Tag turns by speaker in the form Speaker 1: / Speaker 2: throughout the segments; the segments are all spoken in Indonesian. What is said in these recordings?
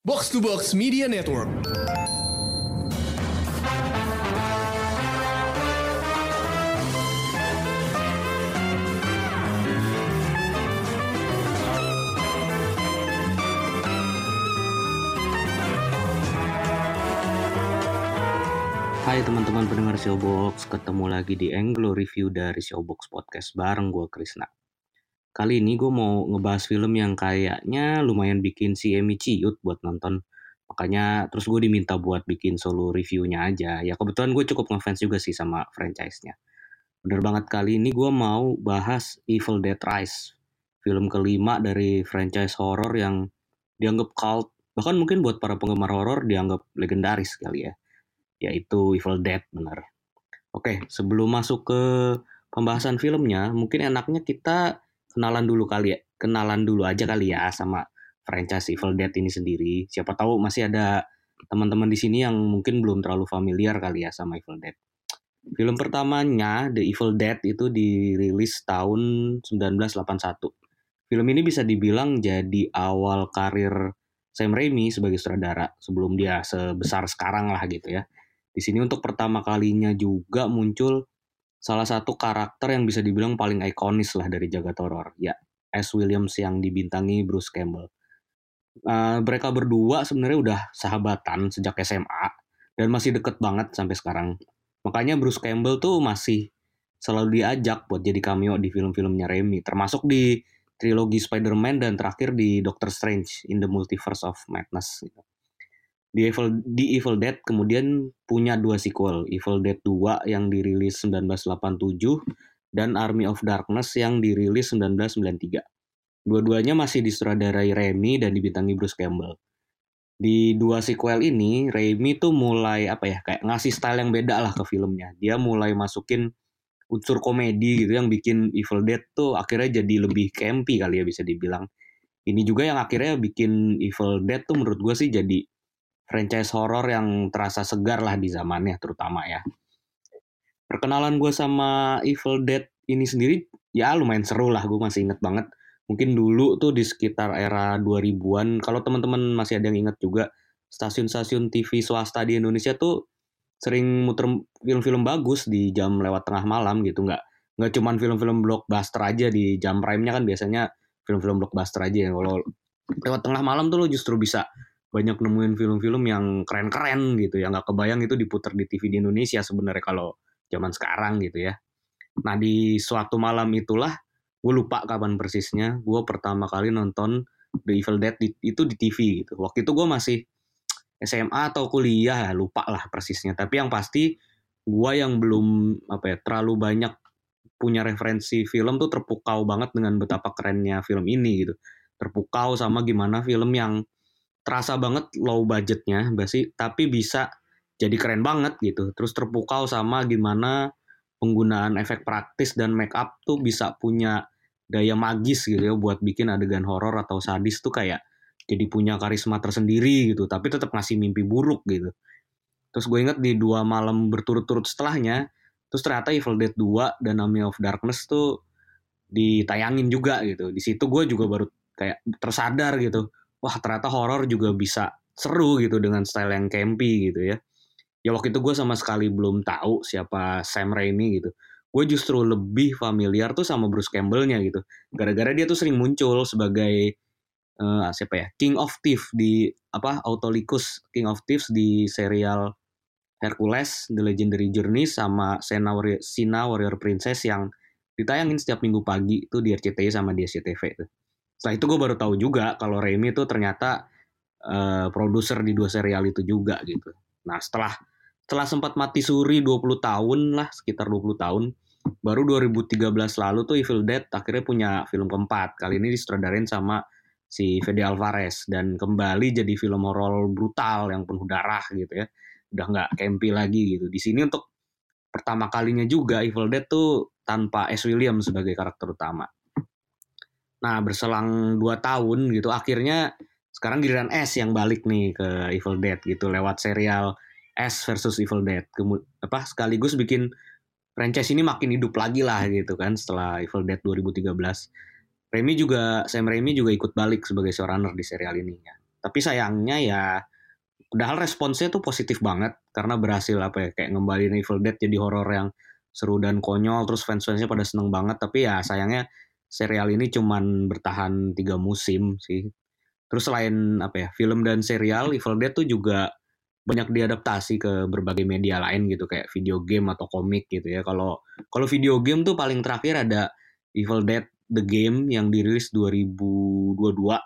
Speaker 1: Box to Box Media Network.
Speaker 2: Hai teman-teman pendengar Showbox, ketemu lagi di Anglo Review dari Showbox Podcast bareng gue Krisna. Kali ini gue mau ngebahas film yang kayaknya lumayan bikin si Emi ciut buat nonton. Makanya terus gue diminta buat bikin solo reviewnya aja. Ya kebetulan gue cukup ngefans juga sih sama franchise-nya. Bener banget kali ini gue mau bahas Evil Dead Rise. Film kelima dari franchise horror yang dianggap cult. Bahkan mungkin buat para penggemar horror dianggap legendaris kali ya yaitu Evil Dead benar. Oke, sebelum masuk ke pembahasan filmnya, mungkin enaknya kita kenalan dulu kali ya. Kenalan dulu aja kali ya sama franchise Evil Dead ini sendiri. Siapa tahu masih ada teman-teman di sini yang mungkin belum terlalu familiar kali ya sama Evil Dead. Film pertamanya The Evil Dead itu dirilis tahun 1981. Film ini bisa dibilang jadi awal karir Sam Raimi sebagai sutradara sebelum dia sebesar sekarang lah gitu ya. Di sini untuk pertama kalinya juga muncul salah satu karakter yang bisa dibilang paling ikonis lah dari jagat horor, ya S. Williams yang dibintangi Bruce Campbell. Uh, mereka berdua sebenarnya udah sahabatan sejak SMA dan masih deket banget sampai sekarang. Makanya Bruce Campbell tuh masih selalu diajak buat jadi cameo di film-filmnya Raimi, termasuk di trilogi Spider-Man dan terakhir di Doctor Strange in the Multiverse of Madness. Gitu. Di Evil, di Evil Dead kemudian punya dua sequel, Evil Dead 2 yang dirilis 1987 dan Army of Darkness yang dirilis 1993. Dua-duanya masih disutradarai Raimi dan dibintangi Bruce Campbell. Di dua sequel ini, Raimi tuh mulai apa ya, kayak ngasih style yang beda lah ke filmnya. Dia mulai masukin unsur komedi gitu yang bikin Evil Dead tuh akhirnya jadi lebih campy kali ya bisa dibilang. Ini juga yang akhirnya bikin Evil Dead tuh menurut gue sih jadi franchise horror yang terasa segar lah di zamannya terutama ya. Perkenalan gue sama Evil Dead ini sendiri ya lumayan seru lah, gue masih inget banget. Mungkin dulu tuh di sekitar era 2000-an, kalau teman-teman masih ada yang inget juga, stasiun-stasiun TV swasta di Indonesia tuh sering muter film-film bagus di jam lewat tengah malam gitu, nggak nggak cuman film-film blockbuster aja di jam prime-nya kan biasanya film-film blockbuster aja ya. Kalau lewat tengah malam tuh lo justru bisa banyak nemuin film-film yang keren-keren gitu ya nggak kebayang itu diputar di TV di Indonesia sebenarnya kalau zaman sekarang gitu ya. Nah di suatu malam itulah gue lupa kapan persisnya gue pertama kali nonton The Evil Dead di, itu di TV gitu. Waktu itu gue masih SMA atau kuliah ya lupa lah persisnya. Tapi yang pasti gue yang belum apa ya terlalu banyak punya referensi film tuh terpukau banget dengan betapa kerennya film ini gitu. Terpukau sama gimana film yang terasa banget low budgetnya basi tapi bisa jadi keren banget gitu. Terus terpukau sama gimana penggunaan efek praktis dan make up tuh bisa punya daya magis gitu ya buat bikin adegan horor atau sadis tuh kayak jadi punya karisma tersendiri gitu tapi tetap ngasih mimpi buruk gitu. Terus gue inget di dua malam berturut-turut setelahnya terus ternyata Evil Dead 2 dan Army of Darkness tuh ditayangin juga gitu. Di situ gue juga baru kayak tersadar gitu wah ternyata horor juga bisa seru gitu dengan style yang campy gitu ya. Ya waktu itu gue sama sekali belum tahu siapa Sam Raimi gitu. Gue justru lebih familiar tuh sama Bruce Campbell-nya gitu. Gara-gara dia tuh sering muncul sebagai uh, siapa ya King of Thieves di apa Autolycus King of Thieves di serial Hercules The Legendary Journey sama Sena Warrior, Sina Warrior Princess yang ditayangin setiap minggu pagi tuh di RCTI sama di SCTV tuh. Setelah itu gue baru tahu juga kalau Remy itu ternyata uh, produser di dua serial itu juga gitu. Nah setelah setelah sempat mati suri 20 tahun lah, sekitar 20 tahun, baru 2013 lalu tuh Evil Dead akhirnya punya film keempat. Kali ini disutradarain sama si Fede Alvarez dan kembali jadi film horor brutal yang penuh darah gitu ya. Udah nggak campy lagi gitu. Di sini untuk pertama kalinya juga Evil Dead tuh tanpa S. William sebagai karakter utama. Nah, berselang 2 tahun gitu, akhirnya sekarang giliran S yang balik nih ke Evil Dead gitu lewat serial S versus Evil Dead. Kemud apa sekaligus bikin franchise ini makin hidup lagi lah gitu kan setelah Evil Dead 2013. Remy juga Sam Raimi juga ikut balik sebagai showrunner di serial ini ya. Tapi sayangnya ya padahal responsnya tuh positif banget karena berhasil apa ya kayak ngembaliin Evil Dead jadi horor yang seru dan konyol terus fans-fansnya pada seneng banget tapi ya sayangnya serial ini cuman bertahan tiga musim sih. Terus selain apa ya film dan serial Evil Dead tuh juga banyak diadaptasi ke berbagai media lain gitu kayak video game atau komik gitu ya. Kalau kalau video game tuh paling terakhir ada Evil Dead The Game yang dirilis 2022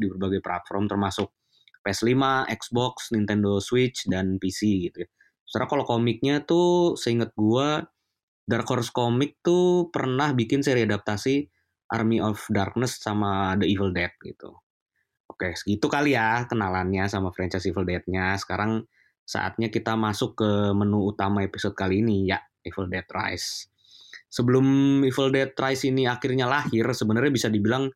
Speaker 2: di berbagai platform termasuk PS5, Xbox, Nintendo Switch, dan PC gitu ya. Secara kalau komiknya tuh seinget gue Dark Horse Comic tuh pernah bikin seri adaptasi Army of Darkness sama The Evil Dead gitu. Oke, segitu kali ya kenalannya sama franchise Evil Dead-nya. Sekarang saatnya kita masuk ke menu utama episode kali ini ya, Evil Dead Rise. Sebelum Evil Dead Rise ini akhirnya lahir, sebenarnya bisa dibilang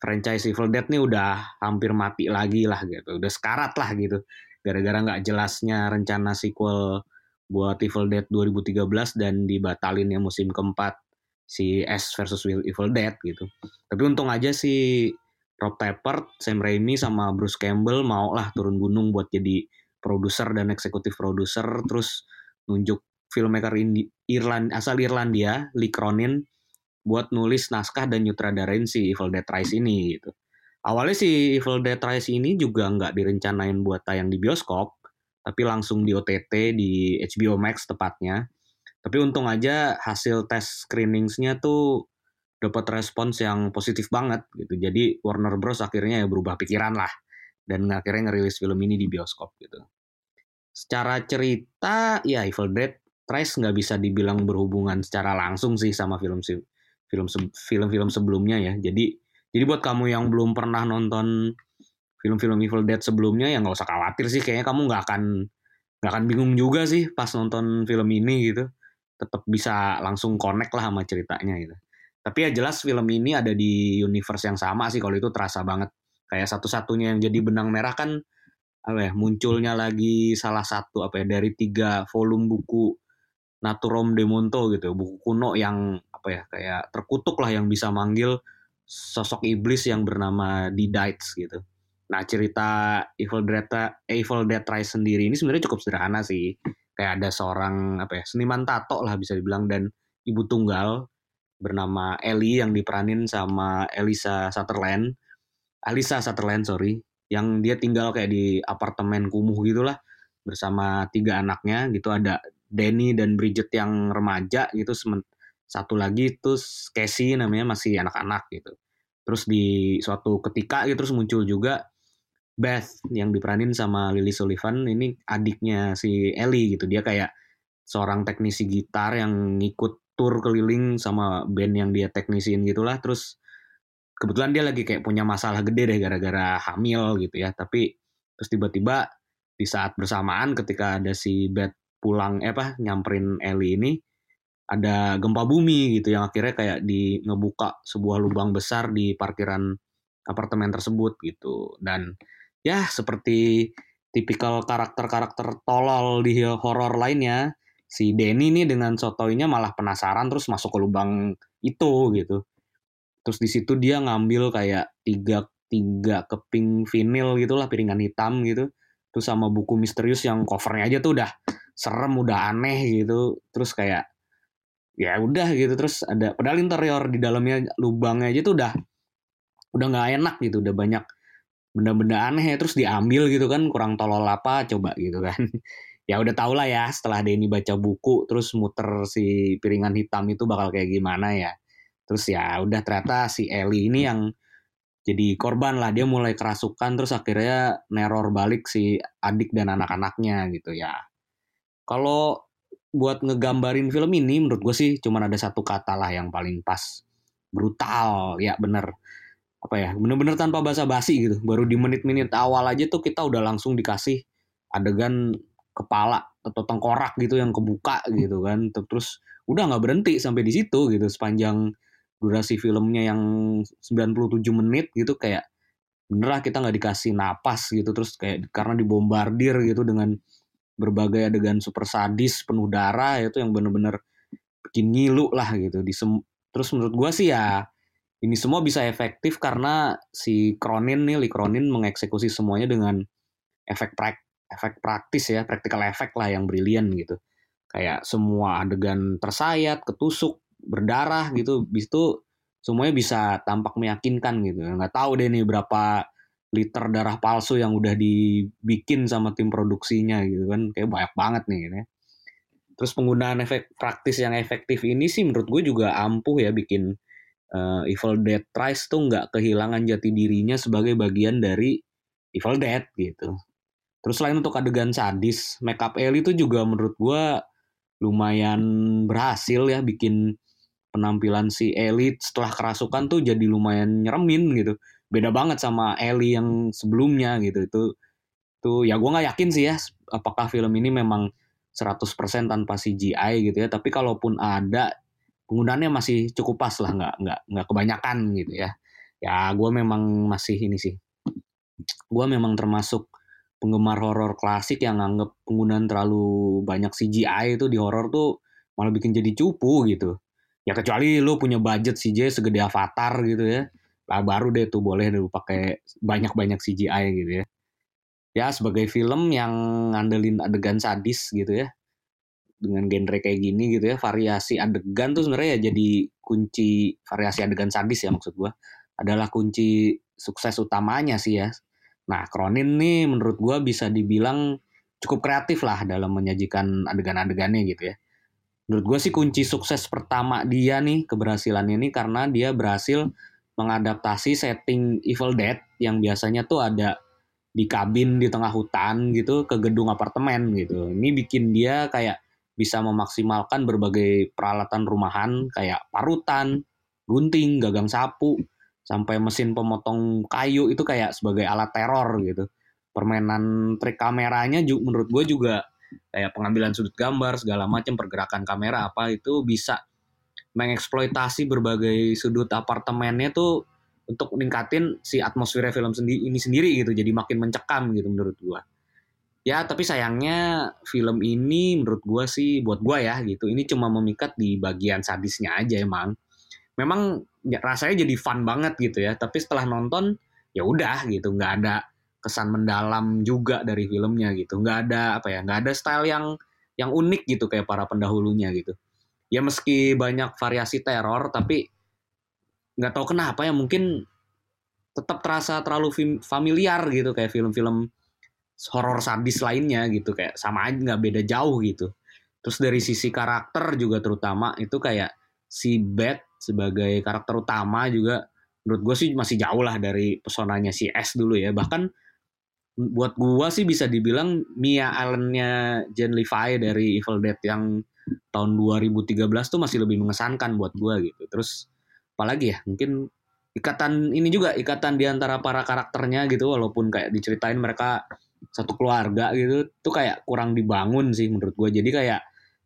Speaker 2: franchise Evil Dead nih udah hampir mati lagi lah gitu, udah sekarat lah gitu. Gara-gara nggak jelasnya rencana sequel buat Evil Dead 2013 dan dibatalin ya musim keempat si S versus Evil Dead gitu. Tapi untung aja si Rob Tappert, Sam Raimi sama Bruce Campbell mau lah turun gunung buat jadi produser dan eksekutif produser terus nunjuk filmmaker Irland asal Irlandia Lee Cronin buat nulis naskah dan nyutradarain si Evil Dead Rise ini gitu. Awalnya si Evil Dead Rise ini juga nggak direncanain buat tayang di bioskop, tapi langsung di OTT di HBO Max tepatnya. Tapi untung aja hasil tes screeningsnya tuh dapat respons yang positif banget gitu. Jadi Warner Bros akhirnya ya berubah pikiran lah dan akhirnya ngerilis film ini di bioskop gitu. Secara cerita ya Evil Dead Rise nggak bisa dibilang berhubungan secara langsung sih sama film film film-film sebelumnya ya. Jadi jadi buat kamu yang belum pernah nonton film-film Evil Dead sebelumnya ya nggak usah khawatir sih kayaknya kamu nggak akan nggak akan bingung juga sih pas nonton film ini gitu. Tetap bisa langsung connect lah sama ceritanya gitu. Tapi ya jelas film ini ada di universe yang sama sih kalau itu terasa banget. Kayak satu-satunya yang jadi benang merah kan apa ya munculnya lagi salah satu apa ya dari tiga volume buku Naturom de Monto gitu buku kuno yang apa ya kayak terkutuk lah yang bisa manggil sosok iblis yang bernama Didites gitu. Nah cerita Evil Dead Evil Dead Rise sendiri ini sebenarnya cukup sederhana sih. Kayak ada seorang apa ya seniman tato lah bisa dibilang dan ibu tunggal bernama Ellie yang diperanin sama Elisa Sutherland. Alisa Sutherland sorry, yang dia tinggal kayak di apartemen kumuh gitulah bersama tiga anaknya gitu. Ada Danny dan Bridget yang remaja gitu satu lagi terus Casey namanya masih anak-anak gitu. Terus di suatu ketika gitu terus muncul juga Beth yang diperanin sama Lily Sullivan ini adiknya si Ellie gitu. Dia kayak seorang teknisi gitar yang ngikut tour keliling sama band yang dia teknisin gitulah. Terus kebetulan dia lagi kayak punya masalah gede deh gara-gara hamil gitu ya. Tapi terus tiba-tiba di saat bersamaan ketika ada si Beth pulang eh apa nyamperin Ellie ini ada gempa bumi gitu yang akhirnya kayak di ngebuka sebuah lubang besar di parkiran apartemen tersebut gitu. Dan ya seperti tipikal karakter-karakter tolol di horor lainnya. Si Denny nih dengan sotoinya malah penasaran terus masuk ke lubang itu gitu. Terus di situ dia ngambil kayak tiga tiga keping vinil gitulah piringan hitam gitu. Terus sama buku misterius yang covernya aja tuh udah serem udah aneh gitu. Terus kayak ya udah gitu. Terus ada padahal interior di dalamnya lubangnya aja tuh udah udah nggak enak gitu udah banyak benda-benda aneh ya terus diambil gitu kan kurang tolol apa coba gitu kan. Ya udah tau lah ya setelah Denny baca buku terus muter si piringan hitam itu bakal kayak gimana ya. Terus ya udah ternyata si Ellie ini yang jadi korban lah dia mulai kerasukan terus akhirnya neror balik si adik dan anak-anaknya gitu ya. Kalau buat ngegambarin film ini menurut gue sih cuma ada satu kata lah yang paling pas. Brutal ya bener apa ya bener-bener tanpa basa-basi gitu. Baru di menit-menit awal aja tuh kita udah langsung dikasih adegan kepala atau tengkorak gitu yang kebuka gitu kan. Terus udah nggak berhenti sampai di situ gitu. Sepanjang durasi filmnya yang 97 menit gitu kayak bener lah kita nggak dikasih napas gitu. Terus kayak karena dibombardir gitu dengan berbagai adegan super sadis penuh darah itu yang bener-bener bikin ngilu lah gitu. Di terus menurut gue sih ya ini semua bisa efektif karena si Cronin nih Lee Cronin mengeksekusi semuanya dengan efek prak efek praktis ya, practical efek lah yang brilian gitu. Kayak semua adegan tersayat, ketusuk, berdarah gitu, bis itu semuanya bisa tampak meyakinkan gitu. Nggak tahu deh nih berapa liter darah palsu yang udah dibikin sama tim produksinya gitu kan, kayak banyak banget nih gitu ya. Terus penggunaan efek praktis yang efektif ini sih menurut gue juga ampuh ya bikin uh, Evil Dead Rise tuh nggak kehilangan jati dirinya sebagai bagian dari Evil Dead gitu. Terus selain untuk adegan sadis, makeup Ellie itu juga menurut gue lumayan berhasil ya bikin penampilan si Ellie setelah kerasukan tuh jadi lumayan nyeremin gitu. Beda banget sama Ellie yang sebelumnya gitu. Itu tuh ya gue nggak yakin sih ya apakah film ini memang 100% tanpa CGI gitu ya. Tapi kalaupun ada penggunaannya masih cukup pas lah nggak nggak nggak kebanyakan gitu ya. Ya gue memang masih ini sih. Gue memang termasuk penggemar horor klasik yang anggap penggunaan terlalu banyak CGI itu di horor tuh malah bikin jadi cupu gitu. Ya kecuali lu punya budget CGI segede Avatar gitu ya. Lah baru deh tuh boleh deh pakai banyak-banyak CGI gitu ya. Ya sebagai film yang ngandelin adegan sadis gitu ya dengan genre kayak gini gitu ya variasi adegan tuh sebenarnya ya jadi kunci variasi adegan sadis ya maksud gue adalah kunci sukses utamanya sih ya. Nah Cronin nih menurut gue bisa dibilang cukup kreatif lah dalam menyajikan adegan-adegannya gitu ya. Menurut gue sih kunci sukses pertama dia nih keberhasilannya ini karena dia berhasil mengadaptasi setting Evil Dead yang biasanya tuh ada di kabin di tengah hutan gitu ke gedung apartemen gitu. Ini bikin dia kayak bisa memaksimalkan berbagai peralatan rumahan kayak parutan, gunting, gagang sapu, sampai mesin pemotong kayu itu kayak sebagai alat teror gitu. Permainan trik kameranya juga, menurut gue juga kayak pengambilan sudut gambar segala macam pergerakan kamera apa itu bisa mengeksploitasi berbagai sudut apartemennya tuh untuk meningkatin si atmosfer film sendi ini sendiri gitu jadi makin mencekam gitu menurut gue ya tapi sayangnya film ini menurut gue sih buat gue ya gitu. Ini cuma memikat di bagian sadisnya aja emang. Memang ya, rasanya jadi fun banget gitu ya. Tapi setelah nonton ya udah gitu. Nggak ada kesan mendalam juga dari filmnya gitu. Nggak ada apa ya nggak ada style yang yang unik gitu kayak para pendahulunya gitu. Ya meski banyak variasi teror tapi nggak tahu kenapa ya mungkin tetap terasa terlalu familiar gitu kayak film-film horor sadis lainnya gitu kayak sama aja nggak beda jauh gitu. Terus dari sisi karakter juga terutama itu kayak si Beth sebagai karakter utama juga menurut gue sih masih jauh lah dari pesonanya si S dulu ya. Bahkan buat gue sih bisa dibilang Mia Allen-nya Jen Levi dari Evil Dead yang tahun 2013 tuh masih lebih mengesankan buat gue gitu. Terus apalagi ya mungkin ikatan ini juga ikatan di antara para karakternya gitu walaupun kayak diceritain mereka satu keluarga gitu tuh kayak kurang dibangun sih menurut gue jadi kayak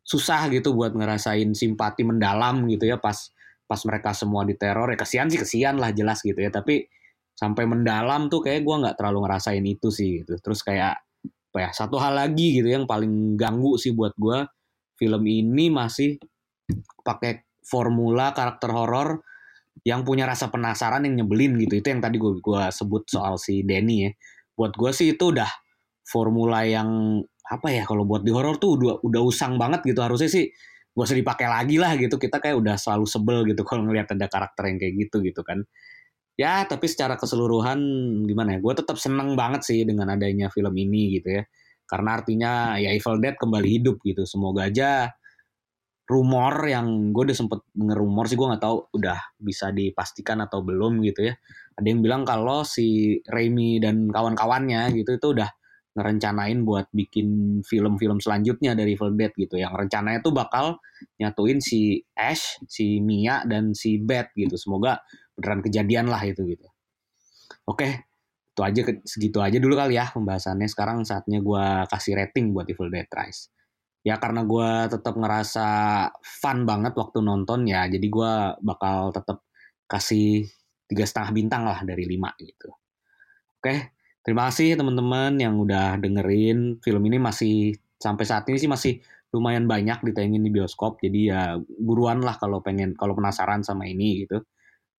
Speaker 2: susah gitu buat ngerasain simpati mendalam gitu ya pas pas mereka semua diteror. Ya kesian sih kesian lah jelas gitu ya. Tapi sampai mendalam tuh kayak gue nggak terlalu ngerasain itu sih gitu. Terus kayak apa ya satu hal lagi gitu yang paling ganggu sih buat gue film ini masih pakai formula karakter horor yang punya rasa penasaran yang nyebelin gitu. Itu yang tadi gue gua sebut soal si Denny ya. Buat gue sih itu udah formula yang apa ya kalau buat di horor tuh udah udah usang banget gitu. Harusnya sih gak usah dipakai lagi lah gitu. Kita kayak udah selalu sebel gitu kalau ngelihat ada karakter yang kayak gitu gitu kan. Ya tapi secara keseluruhan gimana ya gue tetap seneng banget sih dengan adanya film ini gitu ya. Karena artinya ya Evil Dead kembali hidup gitu. Semoga aja rumor yang gue udah sempet ngerumor sih gue nggak tahu udah bisa dipastikan atau belum gitu ya. Ada yang bilang kalau si Raimi dan kawan-kawannya gitu itu udah ngerencanain buat bikin film-film selanjutnya dari Evil Dead gitu yang rencananya tuh bakal nyatuin si Ash, si Mia dan si Beth gitu. Semoga beneran kejadian lah itu gitu. Oke, itu aja segitu aja dulu kali ya pembahasannya. Sekarang saatnya gue kasih rating buat Evil Dead Rise. Ya karena gue tetap ngerasa fun banget waktu nonton ya, jadi gue bakal tetap kasih tiga setengah bintang lah dari lima gitu. Oke, Terima kasih teman-teman yang udah dengerin film ini masih sampai saat ini sih masih lumayan banyak ditayangin di bioskop. Jadi ya buruan lah kalau pengen kalau penasaran sama ini gitu.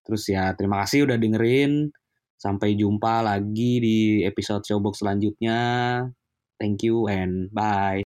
Speaker 2: Terus ya terima kasih udah dengerin. Sampai jumpa lagi di episode Showbox selanjutnya. Thank you and bye.